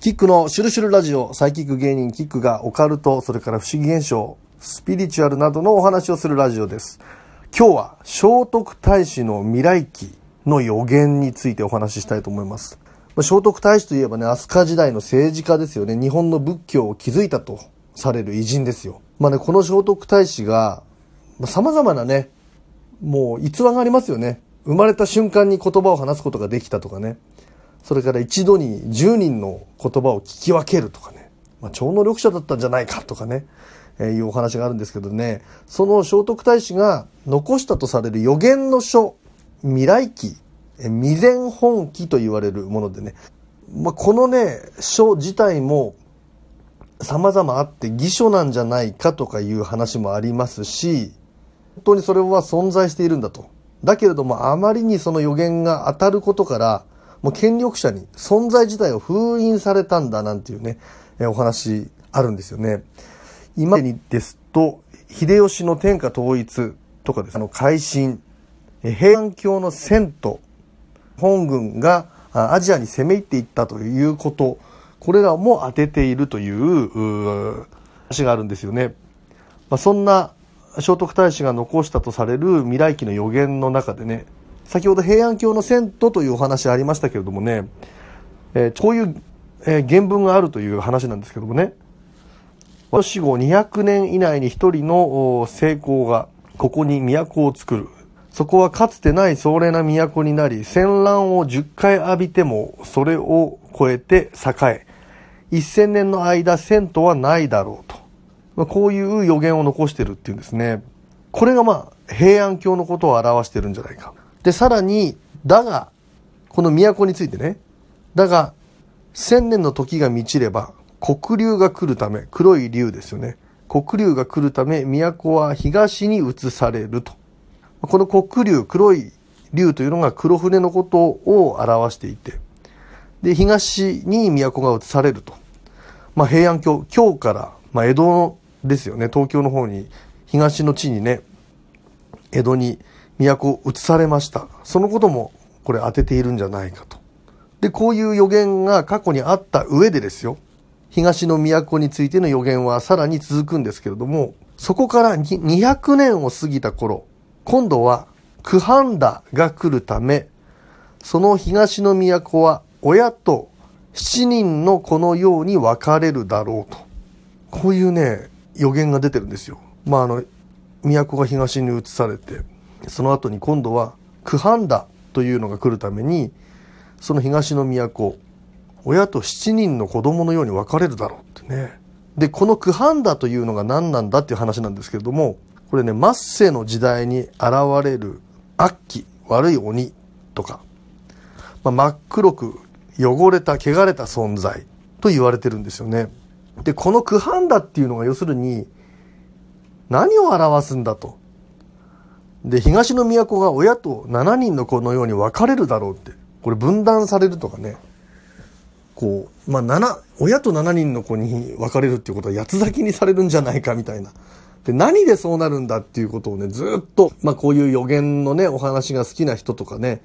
キックのシュルシュルラジオ、サイキック芸人キックがオカルト、それから不思議現象、スピリチュアルなどのお話をするラジオです。今日は聖徳太子の未来期の予言についてお話ししたいと思います。聖徳太子といえばね、飛鳥時代の政治家ですよね。日本の仏教を築いたとされる偉人ですよ。まあね、この聖徳太子がま、様々なね、もう逸話がありますよね。生まれた瞬間に言葉を話すことができたとかね。それから一度に10人の言葉を聞き分けるとかね、まあ、超能力者だったんじゃないかとかね、えー、いうお話があるんですけどね、その聖徳太子が残したとされる予言の書、未来記、え未然本記と言われるものでね、まあ、このね、書自体も様々あって偽書なんじゃないかとかいう話もありますし、本当にそれは存在しているんだと。だけれどもあまりにその予言が当たることから、もう権力者に存在自体を封印されたんだなんていうね、えお話あるんですよね。今にですと、秀吉の天下統一とかですね、あの、改新、平安京の遷都、本軍がアジアに攻め入っていったということ、これらも当てているという話があるんですよね。まあ、そんな聖徳太子が残したとされる未来期の予言の中でね、先ほど平安京の遷都というお話ありましたけれどもね、えー、こういう、えー、原文があるという話なんですけどもね、死後200年以内に一人の成功がここに都を作る。そこはかつてない壮麗な都になり、戦乱を10回浴びてもそれを超えて栄え、1000年の間遷都はないだろうと。まあ、こういう予言を残してるっていうんですね。これがまあ平安京のことを表してるんじゃないか。で、さらに、だが、この都についてね、だが、千年の時が満ちれば、黒竜が来るため、黒い竜ですよね。黒竜が来るため、都は東に移されると。この黒竜、黒い竜というのが黒船のことを表していて、で、東に都が移されると。まあ、平安京、京から、まあ、江戸ですよね、東京の方に、東の地にね、江戸に都を移されました。そのこともこれ当てているんじゃないかと。で、こういう予言が過去にあった上でですよ。東の都についての予言はさらに続くんですけれども、そこから200年を過ぎた頃、今度はクハンダが来るため、その東の都は親と7人の子のように分かれるだろうと。こういうね、予言が出てるんですよ。まああの、都が東に移されて、その後に今度はクハンダというのが来るためにその東の都親と7人の子供のように分かれるだろうってね。でこのクハンダというのが何なんだっていう話なんですけれどもこれね末世の時代に現れる悪鬼悪い鬼とか、まあ、真っ黒く汚れた汚れた存在と言われてるんですよね。でこのクハンダっていうのが要するに何を表すんだと。で、東の都が親と7人の子のように分かれるだろうって。これ分断されるとかね。こう、まあ、7、親と7人の子に分かれるっていうことは八つ咲きにされるんじゃないかみたいな。で、何でそうなるんだっていうことをね、ずっと、まあ、こういう予言のね、お話が好きな人とかね、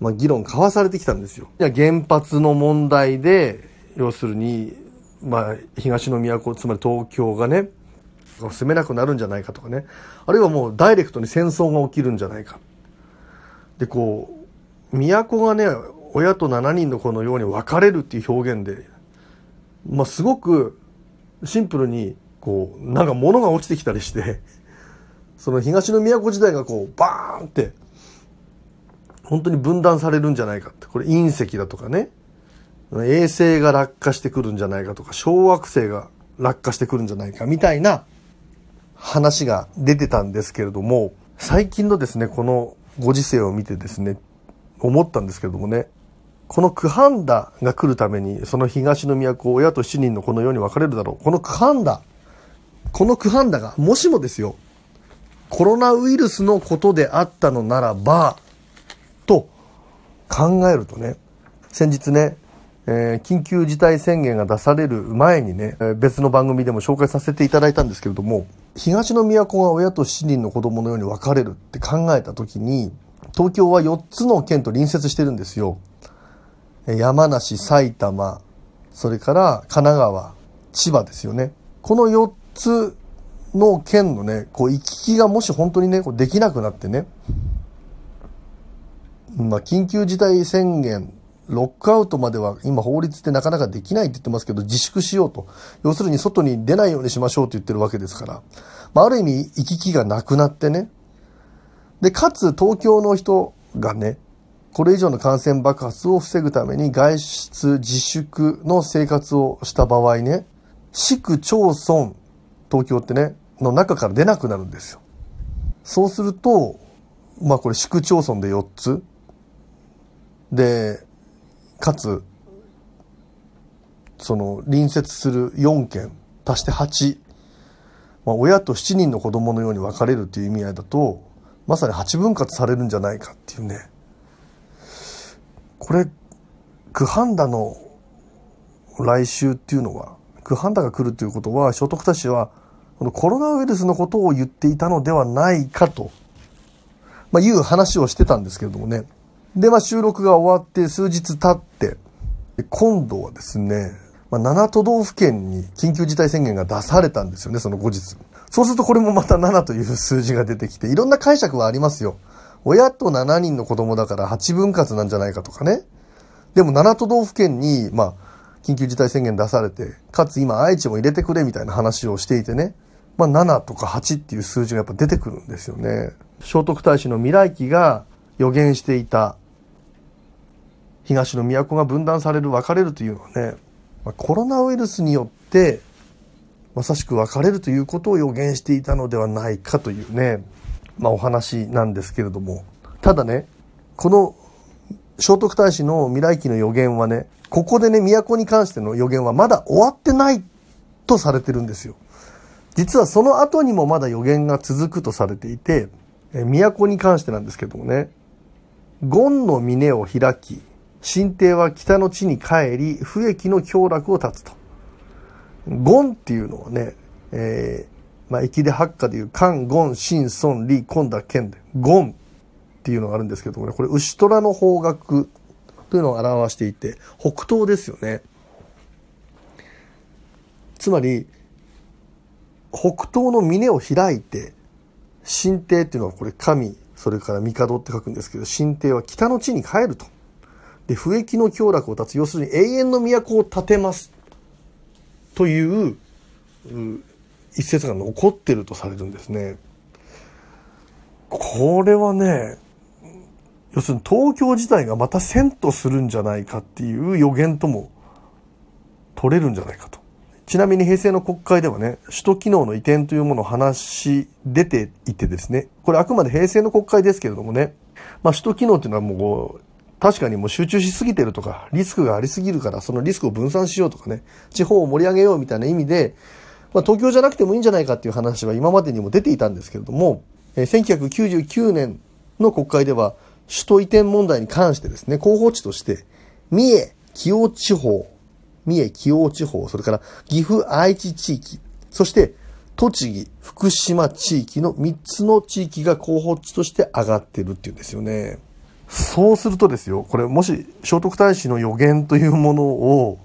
まあ、議論交わされてきたんですよ。いや、原発の問題で、要するに、まあ、東の都、つまり東京がね、住めなくなるんじゃないかとかね。あるいはもうダイレクトに戦争が起きるんじゃないか。でこう都がね親と7人の子のように分かれるっていう表現で、まあ、すごくシンプルにこうなんか物が落ちてきたりしてその東の都時代がこうバーンって本当に分断されるんじゃないかってこれ隕石だとかね。衛星が落下してくるんじゃないかとか小惑星が落下してくるんじゃないかみたいな話が出てたんですけれども、最近のですね、このご時世を見てですね、思ったんですけれどもね、このクハンダが来るために、その東の都、親と7人のこのように分かれるだろう。このクハンダ、このクハンダが、もしもですよ、コロナウイルスのことであったのならば、と考えるとね、先日ね、えー、緊急事態宣言が出される前にねえ、別の番組でも紹介させていただいたんですけれども、東の都が親と7人の子供のように分かれるって考えた時に、東京は4つの県と隣接してるんですよ。山梨、埼玉、それから神奈川、千葉ですよね。この4つの県のね、こう行き来がもし本当にね、こうできなくなってね、まあ、緊急事態宣言、ロックアウトまでは今法律ってなかなかできないって言ってますけど、自粛しようと。要するに外に出ないようにしましょうと言ってるわけですから。まあ、ある意味行き来がなくなってね。で、かつ東京の人がね、これ以上の感染爆発を防ぐために外出自粛の生活をした場合ね、市区町村、東京ってね、の中から出なくなるんですよ。そうすると、まあこれ市区町村で4つ。で、かつ、その隣接する4県足して8。まあ親と7人の子供のように分かれるという意味合いだと、まさに8分割されるんじゃないかっていうね。これ、クハンダの来週っていうのは、クハンダが来るということは、聖徳太子は、このコロナウイルスのことを言っていたのではないかと、まあ、いう話をしてたんですけれどもね。で、まあ、収録が終わって数日経って、今度はですね、まあ、7都道府県に緊急事態宣言が出されたんですよね、その後日。そうするとこれもまた7という数字が出てきて、いろんな解釈はありますよ。親と7人の子供だから8分割なんじゃないかとかね。でも7都道府県に、まあ、緊急事態宣言出されて、かつ今愛知も入れてくれみたいな話をしていてね。まあ7とか8っていう数字がやっぱ出てくるんですよね。聖徳太子の未来期が予言していた東の都が分断される、分かれるというのはね、まあ、コロナウイルスによってまさしく分かれるということを予言していたのではないかというね、まあお話なんですけれども、ただね、この聖徳太子の未来期の予言はね、ここでね、都に関しての予言はまだ終わってないとされてるんですよ。実はその後にもまだ予言が続くとされていて、え都に関してなんですけどもね、権の峰を開き、神帝は北の地に帰り、不益の強楽を立つと。権っていうのはね、えー、まあ、駅で八家でいう、関、ゴン、シン、ソン、リ、コンダ、ケンで、ゴンっていうのがあるんですけどもね、これ、牛虎の方角というのを表していて、北東ですよね。つまり、北東の峰を開いて、神帝っていうのはこれ神、それから帝って書くんですけど、神帝は北の地に帰ると。で、不益の強楽を立つ、要するに永遠の都を建てます。という、一節が残ってるとされるんですね。これはね、要するに東京自体がまた遷都するんじゃないかっていう予言とも取れるんじゃないかと。ちなみに平成の国会ではね、首都機能の移転というものを話し出ていてですね、これあくまで平成の国会ですけれどもね、まあ首都機能っていうのはもう確かにもう集中しすぎてるとか、リスクがありすぎるから、そのリスクを分散しようとかね、地方を盛り上げようみたいな意味で、まあ、東京じゃなくてもいいんじゃないかっていう話は今までにも出ていたんですけれども、えー、1999年の国会では、首都移転問題に関してですね、候補地として、三重、紀尾地方、三重、紀尾地方、それから岐阜、愛知地域、そして栃木、福島地域の3つの地域が候補地として上がってるっていうんですよね。そうするとですよ、これもし聖徳太子の予言というものを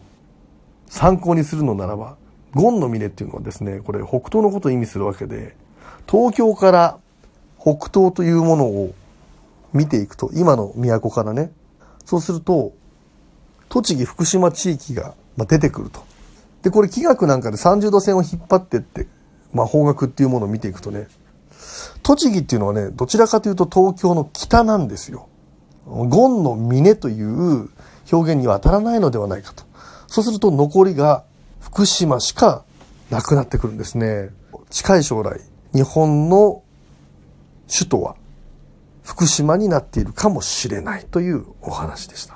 参考にするのならば、ゴンの峰っていうのはですね、これ北東のことを意味するわけで、東京から北東というものを見ていくと、今の都からね、そうすると、栃木、福島地域が出てくると。で、これ気学なんかで30度線を引っ張ってって、まあ方角っていうものを見ていくとね、栃木っていうのはね、どちらかというと東京の北なんですよ。ゴンの峰という表現には当たらないのではないかと。そうすると残りが福島しかなくなってくるんですね。近い将来、日本の首都は福島になっているかもしれないというお話でした。